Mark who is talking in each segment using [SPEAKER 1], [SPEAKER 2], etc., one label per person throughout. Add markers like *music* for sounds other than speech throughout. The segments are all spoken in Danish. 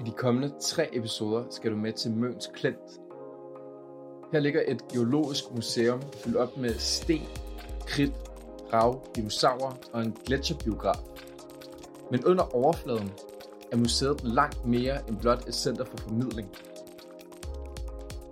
[SPEAKER 1] I de kommende tre episoder skal du med til Møns Klint. Her ligger et geologisk museum fyldt op med sten, kridt, rav, dinosaurer og en gletsjerbiograf. Men under overfladen er museet langt mere end blot et center for formidling.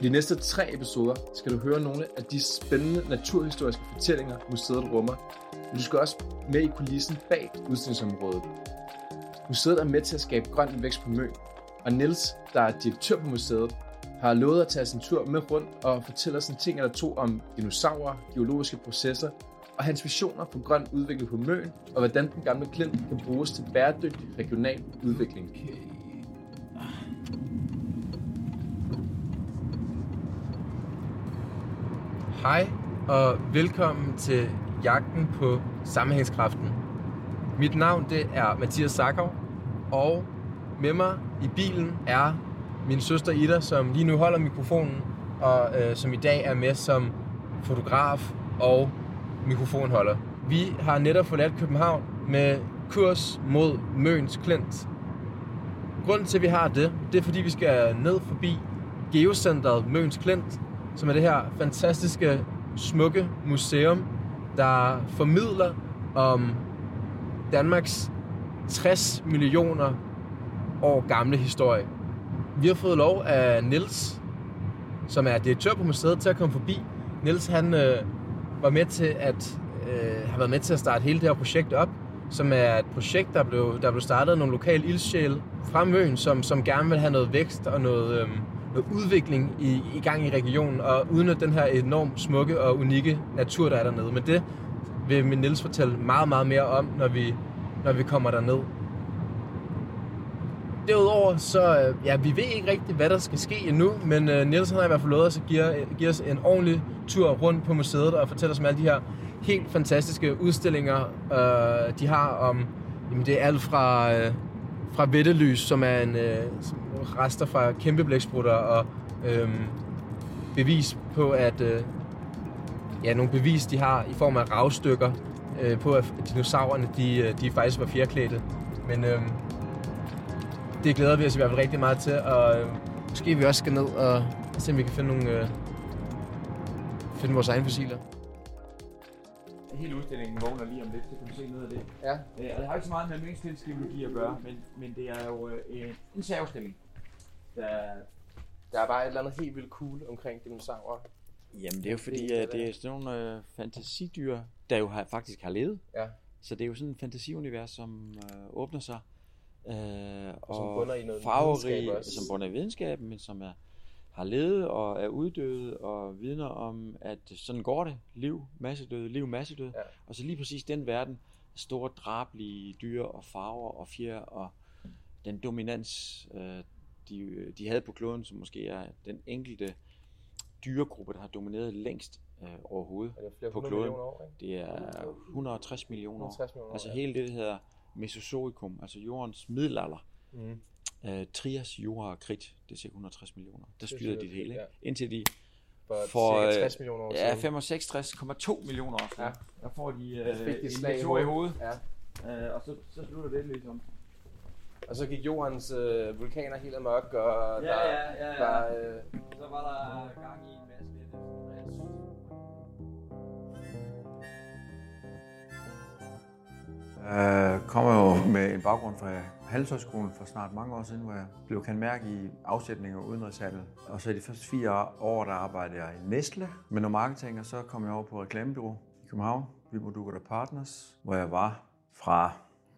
[SPEAKER 1] I de næste tre episoder skal du høre nogle af de spændende naturhistoriske fortællinger, museet rummer, men du skal også med i kulissen bag udstillingsområdet. Museet er med til at skabe grøn vækst på Møn, og Niels, der er direktør på museet, har lovet at tage sin tur med rundt og fortælle os en ting eller to om dinosaurer, geologiske processer og hans visioner for grøn udvikling på Møn, og hvordan den gamle klint kan bruges til bæredygtig regional udvikling. Hej og velkommen til Jagten på Sammenhængskraften. Mit navn det er Mathias Sakov, og med mig i bilen er min søster Ida, som lige nu holder mikrofonen, og øh, som i dag er med som fotograf og mikrofonholder. Vi har netop forladt København med kurs mod Møns Klint. Grunden til, at vi har det, det er, fordi vi skal ned forbi Geocenteret Møns Klint, som er det her fantastiske, smukke museum, der formidler om Danmarks 60 millioner år gamle historie. Vi har fået lov af Nils, som er direktør på museet, til at komme forbi. Nils han øh, var med til at øh, har været med til at starte hele det her projekt op, som er et projekt, der blev, der blev startet af nogle lokale ildsjæle fra Møn, som, som gerne vil have noget vækst og noget, øh, noget udvikling i, i gang i regionen, og udnytte den her enormt smukke og unikke natur, der er dernede. Men det vil min Niels fortælle meget, meget mere om, når vi, når vi kommer derned. Derudover, så øh, ja, vi ved ikke rigtigt, hvad der skal ske endnu, men uh, Nielsen har i hvert fald lovet os at give, øh, give os en ordentlig tur rundt på museet og fortælle os om alle de her helt fantastiske udstillinger, uh, de har om, jamen det er alt fra, uh, fra Vettelys, som er en uh, rester fra kæmpe blæksprutter og uh, bevis på, at uh, ja, nogle bevis, de har i form af ravstykker uh, på, at dinosaurerne, de, de faktisk var fjerklædte. Men uh, det glæder vi os i hvert fald rigtig meget til, og øh, måske vi også skal ned og se, om vi kan finde nogle øh, finde vores egne fossiler.
[SPEAKER 2] Hele udstillingen vågner lige om lidt, så kan du se noget af det.
[SPEAKER 1] Ja.
[SPEAKER 2] Øh, og det har ikke så meget med geologi at gøre, men, men det er jo øh, en særudstilling. Der,
[SPEAKER 1] Der er bare et eller andet helt vildt cool omkring dinosaurer.
[SPEAKER 3] Jamen det er jo fordi,
[SPEAKER 1] Det er
[SPEAKER 3] at det er sådan nogle øh, fantasidyr, der jo har, faktisk har levet.
[SPEAKER 1] Ja.
[SPEAKER 3] Så det er jo sådan et fantasiunivers, som øh, åbner sig. Øh, og
[SPEAKER 1] som bunder i noget
[SPEAKER 3] farverig,
[SPEAKER 1] også.
[SPEAKER 3] som bunder i videnskaben, men som er, har levet og er uddøde og vidner om, at sådan går det. Liv, massedød, liv, massedød.
[SPEAKER 1] Ja.
[SPEAKER 3] Og så lige præcis den verden, store drablige dyr og farver og fjer og den dominans, øh, de, de havde på kloden, som måske er den enkelte dyregruppe, der har domineret længst øh, overhovedet
[SPEAKER 1] Er det flere
[SPEAKER 3] på kloden.
[SPEAKER 1] år, ikke?
[SPEAKER 3] Det er 160 millioner år.
[SPEAKER 1] 160 millioner år,
[SPEAKER 3] Altså
[SPEAKER 1] ja.
[SPEAKER 3] hele det, der hedder Mesozoikum, altså jordens middelalder.
[SPEAKER 1] Mm.
[SPEAKER 3] Øh, Trias, Jura og Kridt, det er cirka 160 millioner. Der
[SPEAKER 1] Det
[SPEAKER 3] styrede de det hele, ikke? Indtil de
[SPEAKER 1] For,
[SPEAKER 3] For,
[SPEAKER 1] cirka
[SPEAKER 3] øh,
[SPEAKER 1] 60 millioner år
[SPEAKER 3] ja,
[SPEAKER 1] siden.
[SPEAKER 3] 65,2 millioner år siden,
[SPEAKER 2] ja, der får de øh,
[SPEAKER 1] de
[SPEAKER 2] en
[SPEAKER 1] slag i hovedet.
[SPEAKER 2] hovedet,
[SPEAKER 1] Ja.
[SPEAKER 2] øh, og så, så slutter det ligesom.
[SPEAKER 1] Og så gik jordens øh, vulkaner helt amok, og der,
[SPEAKER 2] ja, ja.
[SPEAKER 1] der øh,
[SPEAKER 2] Så var der gang i
[SPEAKER 4] Jeg kommer jo med en baggrund fra Handelshøjskolen for snart mange år siden, hvor jeg blev kendt mærke i afsætning og udenrigshandel. Og så i de første fire år, der arbejdede jeg i Nestle med noget marketing, og så kom jeg over på reklamebyrå i København, Vibo Dugard Partners, hvor jeg var fra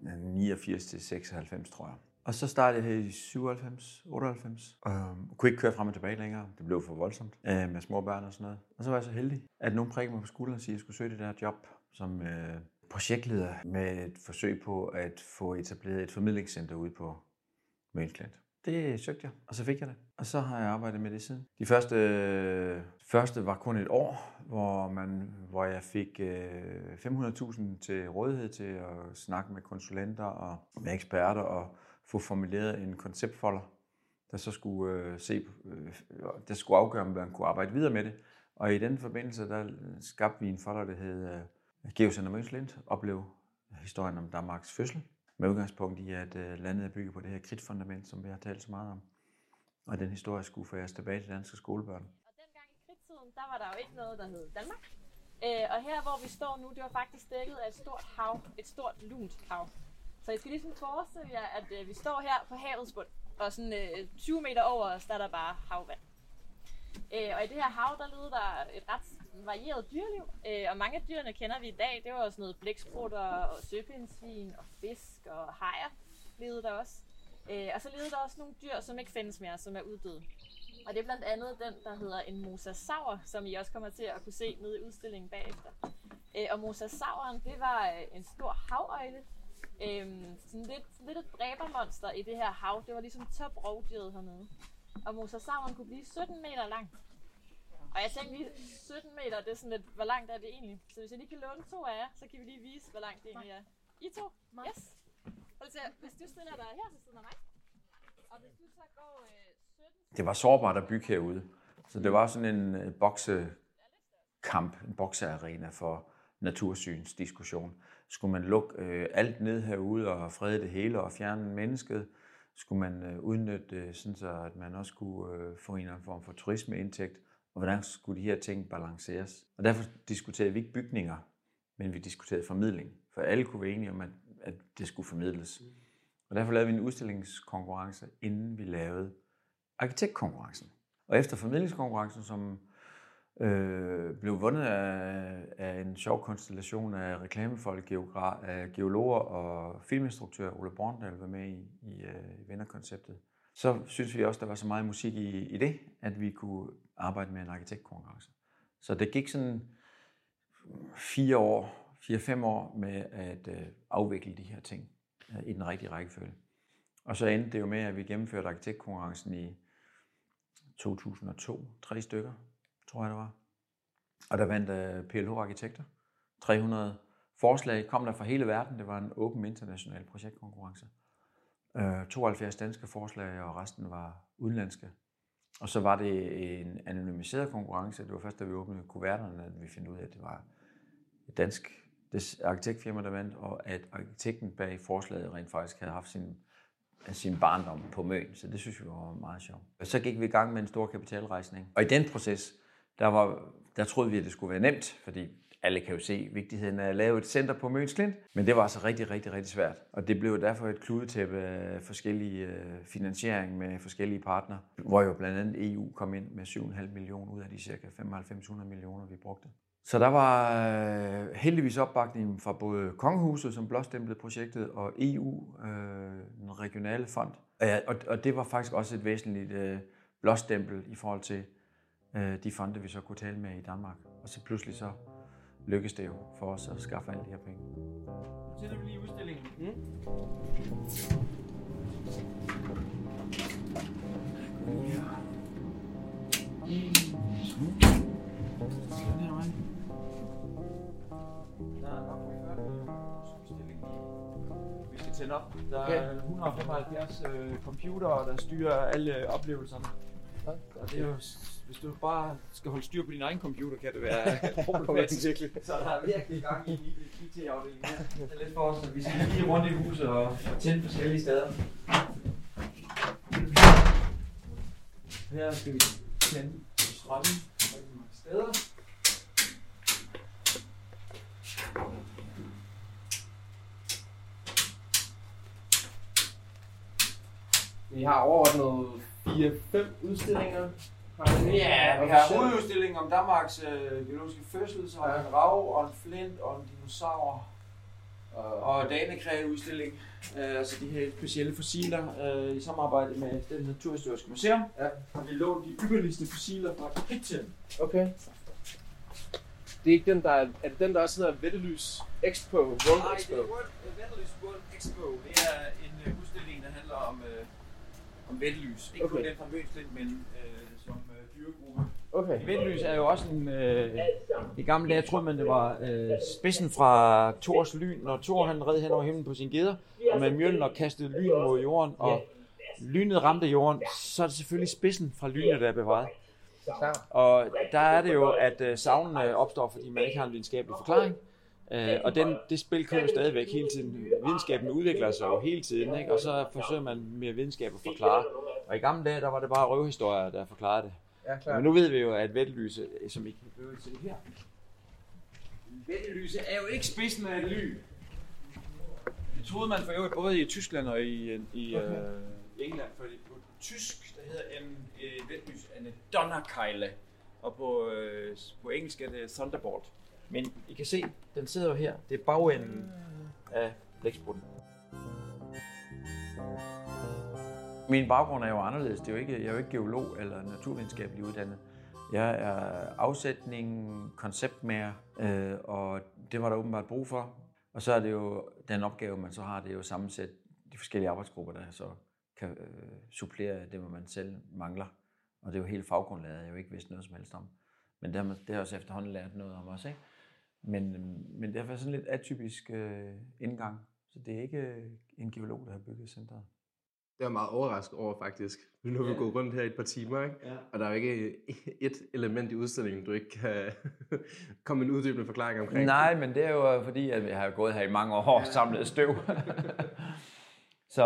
[SPEAKER 4] 89 til 96, tror jeg. Og så startede jeg her i 97, 98. Og kunne ikke køre frem og tilbage længere. Det blev for voldsomt øh, med små børn og sådan noget. Og så var jeg så heldig, at nogen prikkede mig på skulderen og siger, at jeg skulle søge det der job som øh, projektleder med et forsøg på at få etableret et formidlingscenter ude på Mønsklint. Det søgte jeg, og så fik jeg det. Og så har jeg arbejdet med det siden. De første, øh, første var kun et år, hvor, man, hvor jeg fik øh, 500.000 til rådighed til at snakke med konsulenter og med eksperter og få formuleret en konceptfolder, der så skulle øh, se, øh, der skulle afgøre, om man kunne arbejde videre med det. Og i den forbindelse, der skabte vi en folder, der hed øh, Geocenter Mønslind, opleve historien om Danmarks fødsel. med udgangspunkt i, at øh, landet er bygget på det her kridtfundament, som vi har talt så meget om. Og den historie skulle foræres tilbage til danske skolebørn.
[SPEAKER 5] Og dengang i kridtiden, der var der jo ikke noget, der hed Danmark. Øh, og her, hvor vi står nu, det var faktisk dækket af et stort hav, et stort lunt hav. Så I skal ligesom forestille jer, at øh, vi står her på havets bund, og sådan øh, 20 meter over os, der er der bare havvand. Øh, og i det her hav, der levede der et ret varieret dyreliv, øh, og mange af dyrene kender vi i dag. Det var også noget blæksprutter og søpindsvin og fisk og hajer levede der også. Øh, og så levede der også nogle dyr, som ikke findes mere, som er uddøde. Og det er blandt andet den, der hedder en mosasaur, som I også kommer til at kunne se nede i udstillingen bagefter. Øh, og mosasauren, det var øh, en stor havøjle. Øh, sådan lidt, lidt et dræbermonster i det her hav. Det var ligesom top rovdyret hernede. Og mosasauren kunne blive 17 meter lang. Og jeg tænkte lige, 17 meter, det er sådan lidt, hvor langt er det egentlig? Så hvis jeg lige kan låne to af jer, så kan vi lige vise, hvor langt det egentlig er. I to? Yes. Prøv lige at se, hvis du stiller dig her til siden af mig, og hvis du så går øh, 17
[SPEAKER 4] Det var sårbart at bygge herude. Så det var sådan en øh, boksekamp, en boksearena for natursynsdiskussion. Skulle man lukke øh, alt ned herude og frede det hele og fjerne mennesket? Skulle man øh, udnytte det, sådan så at man også kunne øh, få en eller anden form for turismeindtægt? Og hvordan skulle de her ting balanceres? Og derfor diskuterede vi ikke bygninger, men vi diskuterede formidling. For alle kunne være enige om, at, at det skulle formidles. Og derfor lavede vi en udstillingskonkurrence, inden vi lavede arkitektkonkurrencen. Og efter formidlingskonkurrencen, som øh, blev vundet af, af en sjov konstellation af reklamefolk, geogra- af geologer og filminstruktør Ole Borndal var med i, i, øh, i vinderkonceptet. Så synes vi også, der var så meget musik i, i det, at vi kunne arbejde med en arkitektkonkurrence. Så det gik sådan fire år, fire-fem år med at øh, afvikle de her ting øh, i den rigtige rækkefølge. Og så endte det jo med, at vi gennemførte arkitektkonkurrencen i 2002. Tre stykker, tror jeg det var. Og der vandt øh, PLH Arkitekter. 300 forslag kom der fra hele verden. Det var en åben international projektkonkurrence. Øh, uh, 72 danske forslag, og resten var udenlandske. Og så var det en anonymiseret konkurrence. Det var først, da vi åbnede kuverterne, at vi fandt ud af, at det var et dansk arkitektfirma, der vandt, og at arkitekten bag forslaget rent faktisk havde haft sin, sin barndom på Møn, så det synes vi var meget sjovt. Så gik vi i gang med en stor kapitalrejsning, og i den proces, der, var, der troede vi, at det skulle være nemt, fordi alle kan jo se vigtigheden af at lave et center på Møns Klint, men det var altså rigtig, rigtig, rigtig svært. Og det blev derfor et kludetæppe af forskellige øh, finansiering med forskellige partnere, hvor jo blandt andet EU kom ind med 7,5 millioner ud af de cirka 9500 millioner, vi brugte. Så der var øh, heldigvis opbakning fra både Kongehuset, som blåstemplede projektet, og EU, øh, den regionale fond. Og, og det var faktisk også et væsentligt øh, blåstempel i forhold til øh, de fonde, vi så kunne tale med i Danmark. Og så pludselig så lykkedes det jo for os at skaffe alle de her penge.
[SPEAKER 2] Tænder vi lige udstillingen. Mm. Er udstilling. Vi skal tænde op. Der er 175 øh, computere, der styrer alle oplevelserne. Og det er jo, hvis du bare skal holde styr på din egen computer, kan det være *laughs* problematisk. Så der er virkelig gang i IT-afdelingen her. Det er lidt for os, at vi skal lige rundt i huset og tænde forskellige steder. Her skal vi tænde strømmen rigtig mange steder.
[SPEAKER 1] Vi har overordnet 4-5 udstillinger.
[SPEAKER 2] Ja, vi har hovedudstillingen om Danmarks øh, geologiske fødsel, så har vi en rav og en flint og en dinosaur. Og, og Danekræ udstilling, øh, altså de her specielle fossiler øh, i samarbejde med det Naturhistoriske Museum.
[SPEAKER 1] Ja.
[SPEAKER 2] Har vi lånt de ypperligste fossiler fra kridtiden.
[SPEAKER 1] Okay. Det er ikke den, der er, er det den, der også hedder Vettelys Expo, World
[SPEAKER 2] Nej,
[SPEAKER 1] Expo?
[SPEAKER 2] det er World, Vettelys World Expo. Det er en øh, udstilling, der handler om, øh, om vettelys. Ikke kun
[SPEAKER 1] Okay.
[SPEAKER 2] den fra Mønslind, men øh, som øh, dyregruppe.
[SPEAKER 1] Okay.
[SPEAKER 2] Ventlys er jo også en... Øh, I gamle dage troede man, det var øh, spidsen fra Thors lyn, når Thor han red hen over himlen på sin geder, og med Mjølner kastede lyn mod jorden, og lynet ramte jorden, så er det selvfølgelig spidsen fra lynet, der er bevaret. Og der er det jo, at øh, savnene opstår, fordi man ikke har en videnskabelig forklaring.
[SPEAKER 3] Øh, og den, det spil kører jo stadigvæk hele tiden. Videnskaben udvikler sig jo hele tiden, ikke? og så forsøger man med videnskab at forklare. Og i gamle dage, der var det bare røvhistorier, der forklarede det.
[SPEAKER 1] Ja, klar.
[SPEAKER 3] Men nu ved vi jo, at vættelyse, som I kan prøve se her, vættelyse er jo ikke spidsen af et lyn. Det troede man for øvrigt både i Tyskland og i, i okay. øh, England, fordi på tysk, der hedder en øh, vættelys en Donnerkeile, og på, øh, på engelsk er det Thunderbolt. Men I kan se, den sidder jo her. Det er bagenden af blæksprutten.
[SPEAKER 4] Min baggrund er jo anderledes. Det er jo ikke, jeg er jo ikke geolog eller naturvidenskabelig uddannet. Jeg er afsætning, konceptmager, øh, og det var der åbenbart brug for. Og så er det jo den opgave, man så har, det er jo at sammensætte de forskellige arbejdsgrupper, der så kan øh, supplere det, man selv mangler. Og det er jo helt faggrundlaget, jeg jo ikke vidst noget som helst om. Men det har, man, det har jeg også efterhånden lært noget om også, ikke? Men, men det har været sådan lidt atypisk øh, indgang. Så det er ikke øh, en geolog, der har bygget centret.
[SPEAKER 1] Det er meget overrasket over, faktisk. Nu har vi
[SPEAKER 3] Ja.
[SPEAKER 1] gået rundt her i et par timer, ikke?
[SPEAKER 3] Ja.
[SPEAKER 1] og der er jo ikke *laughs* et element i udstillingen, du ikke kan *laughs* komme en uddybende forklaring omkring.
[SPEAKER 4] Nej, men det er jo fordi, at jeg har gået her i mange år og samlet støv. *laughs* så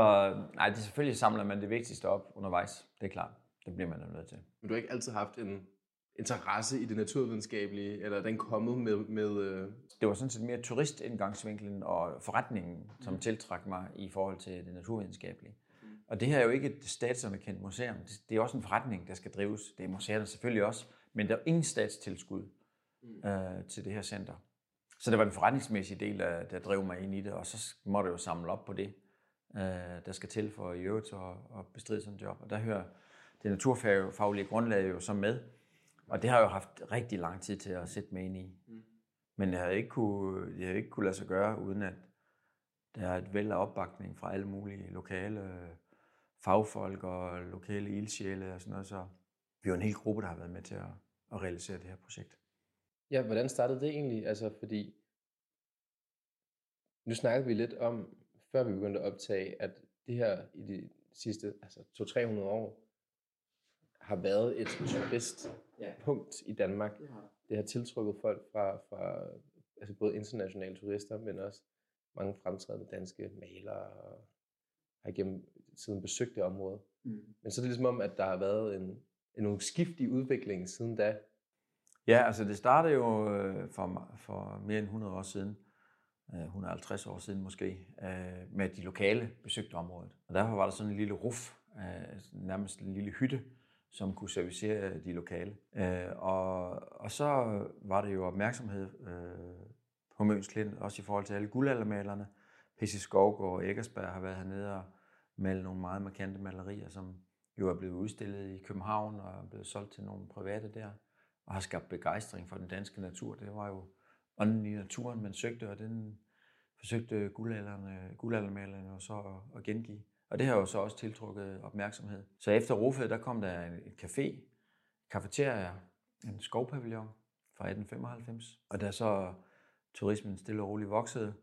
[SPEAKER 4] nej, det selvfølgelig samler man det vigtigste op undervejs. Det er klart. Det bliver man nødt til.
[SPEAKER 1] Men du har ikke altid haft en interesse i det naturvidenskabelige, eller er den kommet med... med øh...
[SPEAKER 4] Det var sådan set mere turistindgangsvinklen og forretningen, som tiltrak mig i forhold til det naturvidenskabelige. Og det her er jo ikke et statsanerkendt museum. Det- Det er også en forretning, der skal drives. Det er museerne selvfølgelig også. Men der er ingen statstilskud øh, til det her center. Så det var den forretningsmæssige del, der, der drev mig ind i det. Og så må det jo samle op på det, øh, der skal til for i øvrigt at, at bestride sådan et job. Og der hører det naturfaglige grundlag jo så med. Og det har jeg jo haft rigtig lang tid til at sætte mig ind i. Men jeg havde ikke kunne, jeg havde ikke kunne lade sig gøre, uden at der er et væld af opbakning fra alle mulige lokale fagfolk og lokale ildsjæle og sådan noget. Så vi er jo en hel gruppe, der har været med til at, at realisere det her projekt.
[SPEAKER 1] Ja, hvordan startede det egentlig? Altså, fordi nu snakkede vi lidt om, før vi begyndte at optage, at det her i de sidste altså 200-300 år har været et turistpunkt i Danmark. Det har tiltrukket folk fra, fra altså både internationale turister, men også mange fremtrædende danske malere og har igennem tiden besøgt det område.
[SPEAKER 3] Mm.
[SPEAKER 1] Men så er det ligesom om, at der har været en, en nogle skift i udviklingen siden da.
[SPEAKER 4] Ja, altså det startede jo øh, for, for mere end 100 år siden, øh, 150 år siden måske, øh, med de lokale besøgte området. Og derfor var der sådan en lille ruf, øh, nærmest en lille hytte, som kunne servicere de lokale. Øh, og, og så var det jo opmærksomhed øh, på Møns Klint, også i forhold til alle guldaldermalerne. P.C. Skovgaard og Eggersberg har været hernede og malet nogle meget markante malerier, som jo er blevet udstillet i København og er blevet solgt til nogle private der og har skabt begejstring for den danske natur. Det var jo ånden i naturen, man søgte, og den forsøgte guldalderne, guldaldermalerne jo så at, at gengive. Og det har jo så også tiltrukket opmærksomhed. Så efter Rofed, der kom der en- et café, kafeteria, en skovpavillon fra 1895. Og da så turismen stille og roligt voksede,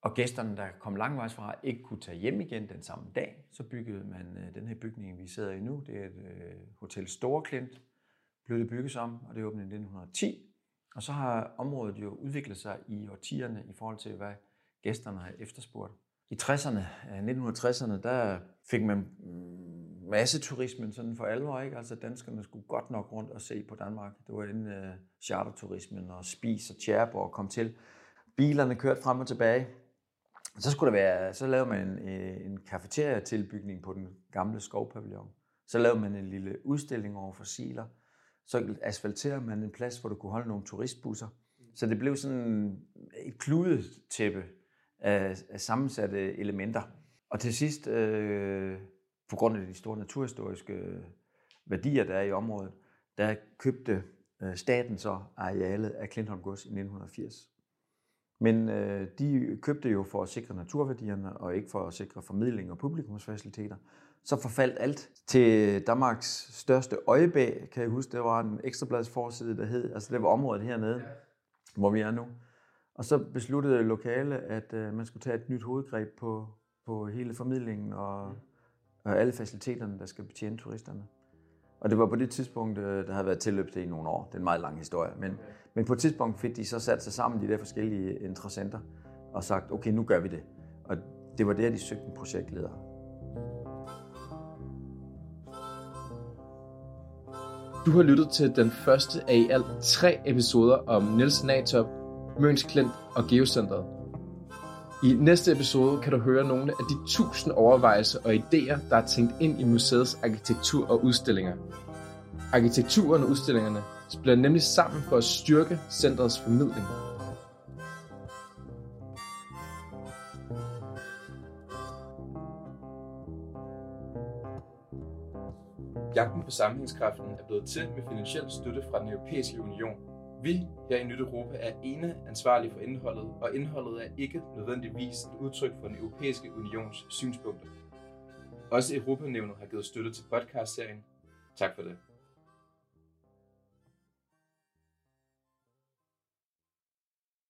[SPEAKER 4] og gæsterne, der kom langvejs fra, ikke kunne tage hjem igen den samme dag, så byggede man øh, den her bygning, vi sidder i nu. Det er et øh, Hotel Storklint, blev det bygget som, og det åbnede i 1910. Og så har området jo udviklet sig i årtierne i forhold til, hvad gæsterne har efterspurgt. I 60'erne, 1960'erne, der fik man masseturismen sådan for alvor, ikke? Altså danskerne skulle godt nok rundt og se på Danmark. Det var inden uh, charterturismen og Spis og tjærborg kom til. Bilerne kørte frem og tilbage. Så skulle der være, så lavede man en, øh, en kafeteriatilbygning på den gamle skovpavillon. Så lavede man en lille udstilling over fossiler. Så asfalterede man en plads, hvor du kunne holde nogle turistbusser. Så det blev sådan et kludetæppe af, af sammensatte elementer. Og til sidst, øh, på grund af de store naturhistoriske værdier, der er i området, der købte øh, staten så arealet af Klintholm Gods i 1980. Men øh, de købte jo for at sikre naturværdierne, og ikke for at sikre formidling og publikumsfaciliteter. Så forfaldt alt til Danmarks største øjebæg, kan jeg huske. Det var en ekstrablads forside, der hed, altså det var området hernede, hvor vi er nu. Og så besluttede lokale, at øh, man skulle tage et nyt hovedgreb på, på hele formidlingen og, og alle faciliteterne, der skal betjene turisterne. Og det var på det tidspunkt, øh, der havde været tilløb til i nogle år. Det er en meget lang historie. Men, men på et tidspunkt fik de så sat sig sammen, de der forskellige interessenter, og sagt, okay, nu gør vi det. Og det var der, de søgte en projektleder.
[SPEAKER 6] Du har lyttet til den første af i alt tre episoder om Niels Natop, Møns Klint og Geocenteret. I næste episode kan du høre nogle af de tusind overvejelser og idéer, der er tænkt ind i museets arkitektur og udstillinger. Arkitekturen og udstillingerne spiller nemlig sammen for at styrke centrets formidling. Jagten på sammenhængskraften er blevet til med finansiel støtte fra den europæiske union. Vi her i Nyt Europa er ene ansvarlige for indholdet, og indholdet er ikke nødvendigvis et udtryk for den europæiske unions synspunkter. Også Europanævnet har givet støtte til podcastserien. Tak for det.